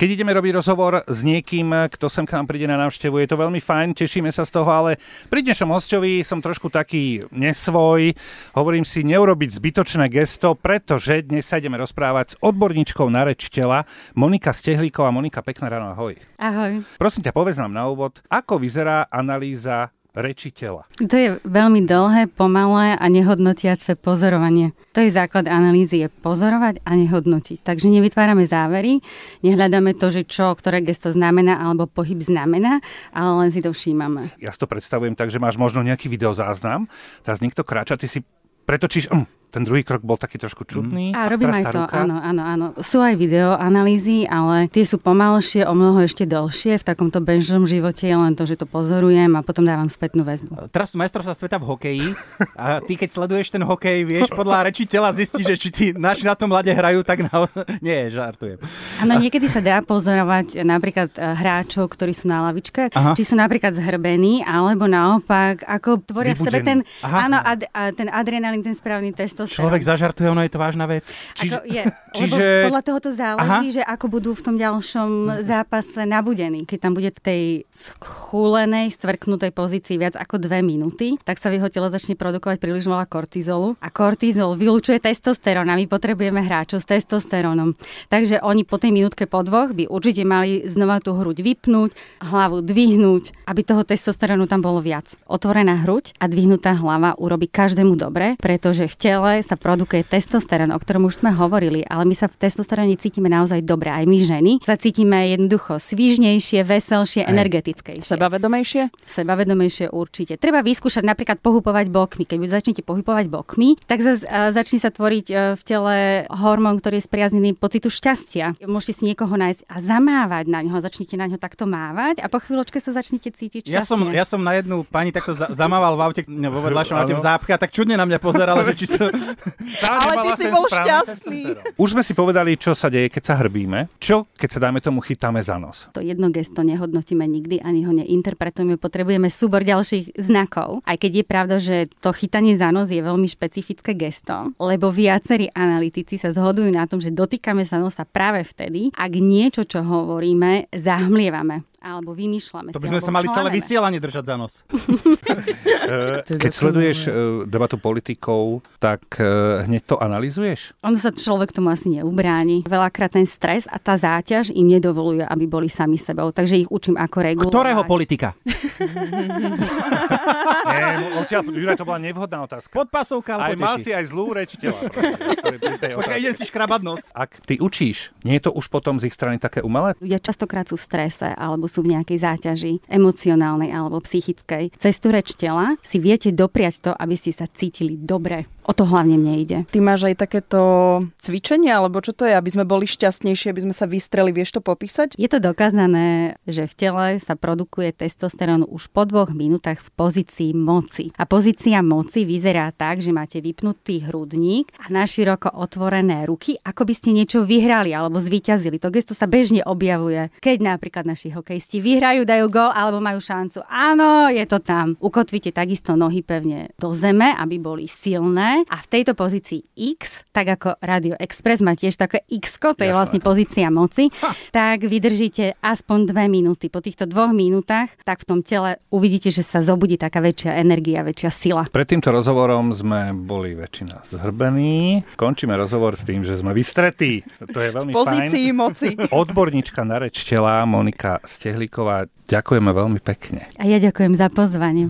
Keď ideme robiť rozhovor s niekým, kto sem k nám príde na návštevu, je to veľmi fajn, tešíme sa z toho, ale pri dnešnom hostovi som trošku taký nesvoj. Hovorím si neurobiť zbytočné gesto, pretože dnes sa ideme rozprávať s odborníčkou na reč tela Monika Stehlíková. Monika, pekná ráno, ahoj. Ahoj. Prosím ťa, povedz nám na úvod, ako vyzerá analýza reči tela. To je veľmi dlhé, pomalé a nehodnotiace pozorovanie. To je základ analýzy, je pozorovať a nehodnotiť. Takže nevytvárame závery, nehľadáme to, že čo, ktoré gesto znamená alebo pohyb znamená, ale len si to všímame. Ja si to predstavujem tak, že máš možno nejaký videozáznam, teraz niekto kráča, ty si pretočíš, mm, ten druhý krok bol taký trošku čudný. A robím aj to, ruka. áno, áno, áno. Sú aj videoanalýzy, ale tie sú pomalšie, o mnoho ešte dlhšie. V takomto bežnom živote je len to, že to pozorujem a potom dávam spätnú väzbu. Teraz sú majstrovstvá sveta v hokeji a ty keď sleduješ ten hokej, vieš podľa reči tela zistiť, že či tí naši na tom mlade hrajú, tak na... Nie, žartujem. Áno, niekedy sa dá pozorovať napríklad eh, hráčov, ktorí sú na lavičke, Aha. či sú napríklad zhrbení, alebo naopak, ako tvoria Vybudžený. v sebe ten, áno, ad, ten adrenalín, ten správny test testosterón. Človek zažartuje, ono je to vážna vec. Čiže, ako je, čiže... Lebo podľa toho to záleží, Aha. že ako budú v tom ďalšom no, zápase nabudení. Keď tam bude v tej schúlenej, stvrknutej pozícii viac ako dve minúty, tak sa v jeho tele začne produkovať príliš veľa kortizolu. A kortizol vylučuje testosterón a my potrebujeme hráčov s testosterónom. Takže oni po tej minútke po dvoch by určite mali znova tú hruď vypnúť, hlavu dvihnúť, aby toho testosterónu tam bolo viac. Otvorená hruď a dvihnutá hlava urobí každému dobre, pretože v tele tele sa produkuje testosterón, o ktorom už sme hovorili, ale my sa v testosteróne cítime naozaj dobre. Aj my ženy sa cítime jednoducho svížnejšie, veselšie, Hej. energetickejšie. Sebavedomejšie? Sebavedomejšie určite. Treba vyskúšať napríklad pohypovať bokmi. Keď začnete pohypovať bokmi, tak za, začne sa tvoriť e, v tele hormón, ktorý je spriaznený pocitu šťastia. Môžete si niekoho nájsť a zamávať na ňo, začnete na ňo takto mávať a po chvíľočke sa začnete cítiť šťastne. Ja som, ja som na jednu pani takto za, zamával v aute, vo vedľašom aute v zápche a tak čudne na mňa pozerala, že či sa, ale ty si bol šťastný. Už sme si povedali, čo sa deje, keď sa hrbíme. Čo, keď sa dáme tomu chytáme za nos? To jedno gesto nehodnotíme nikdy, ani ho neinterpretujeme. Potrebujeme súbor ďalších znakov. Aj keď je pravda, že to chytanie za nos je veľmi špecifické gesto, lebo viacerí analytici sa zhodujú na tom, že dotýkame sa nosa práve vtedy, ak niečo, čo hovoríme, zahmlievame alebo vymýšľame To by sme sa mali celé vysielanie držať za nos. Keď sleduješ eh, debatu politikov, tak eh, hneď to analizuješ? On sa človek tomu asi neubráni. Veľakrát ten stres a tá záťaž im nedovolujú, aby boli sami sebou. Takže ich učím ako regulovať. Ktorého politika? Nie, odtiaľ, Juraj, to bola nevhodná otázka. Podpasovka, ale Aj mal si aj zlú reč tela. Počkaj, idem si škrabať nos. Ak ty učíš, nie je to už potom z ich strany také umelé? Ľudia častokrát sú v strese alebo sú v nejakej záťaži emocionálnej alebo psychickej. Cez tú reč tela si viete dopriať to, aby ste sa cítili dobre. O to hlavne mne ide. Ty máš aj takéto cvičenie, alebo čo to je, aby sme boli šťastnejší, aby sme sa vystreli, vieš to popísať? Je to dokázané, že v tele sa produkuje testosterón už po dvoch minútach v pozícii moci. A pozícia moci vyzerá tak, že máte vypnutý hrudník a na široko otvorené ruky, ako by ste niečo vyhrali alebo zvíťazili. To gesto sa bežne objavuje, keď napríklad naši hokejisti vyhrajú, dajú gol alebo majú šancu. Áno, je to tam. Ukotvite takisto nohy pevne do zeme, aby boli silné a v tejto pozícii X, tak ako Radio Express má tiež také X, to je vlastne pozícia moci, ha. tak vydržíte aspoň dve minúty. Po týchto dvoch minútach, tak v tom tele uvidíte, že sa zobudí taká väčšia energia, väčšia sila. Pred týmto rozhovorom sme boli väčšina zhrbení. Končíme rozhovor s tým, že sme vystretí. To je veľmi v pozícii fajn. moci. Odborníčka na reč tela Monika Stehlíková. Ďakujeme veľmi pekne. A ja ďakujem za pozvanie.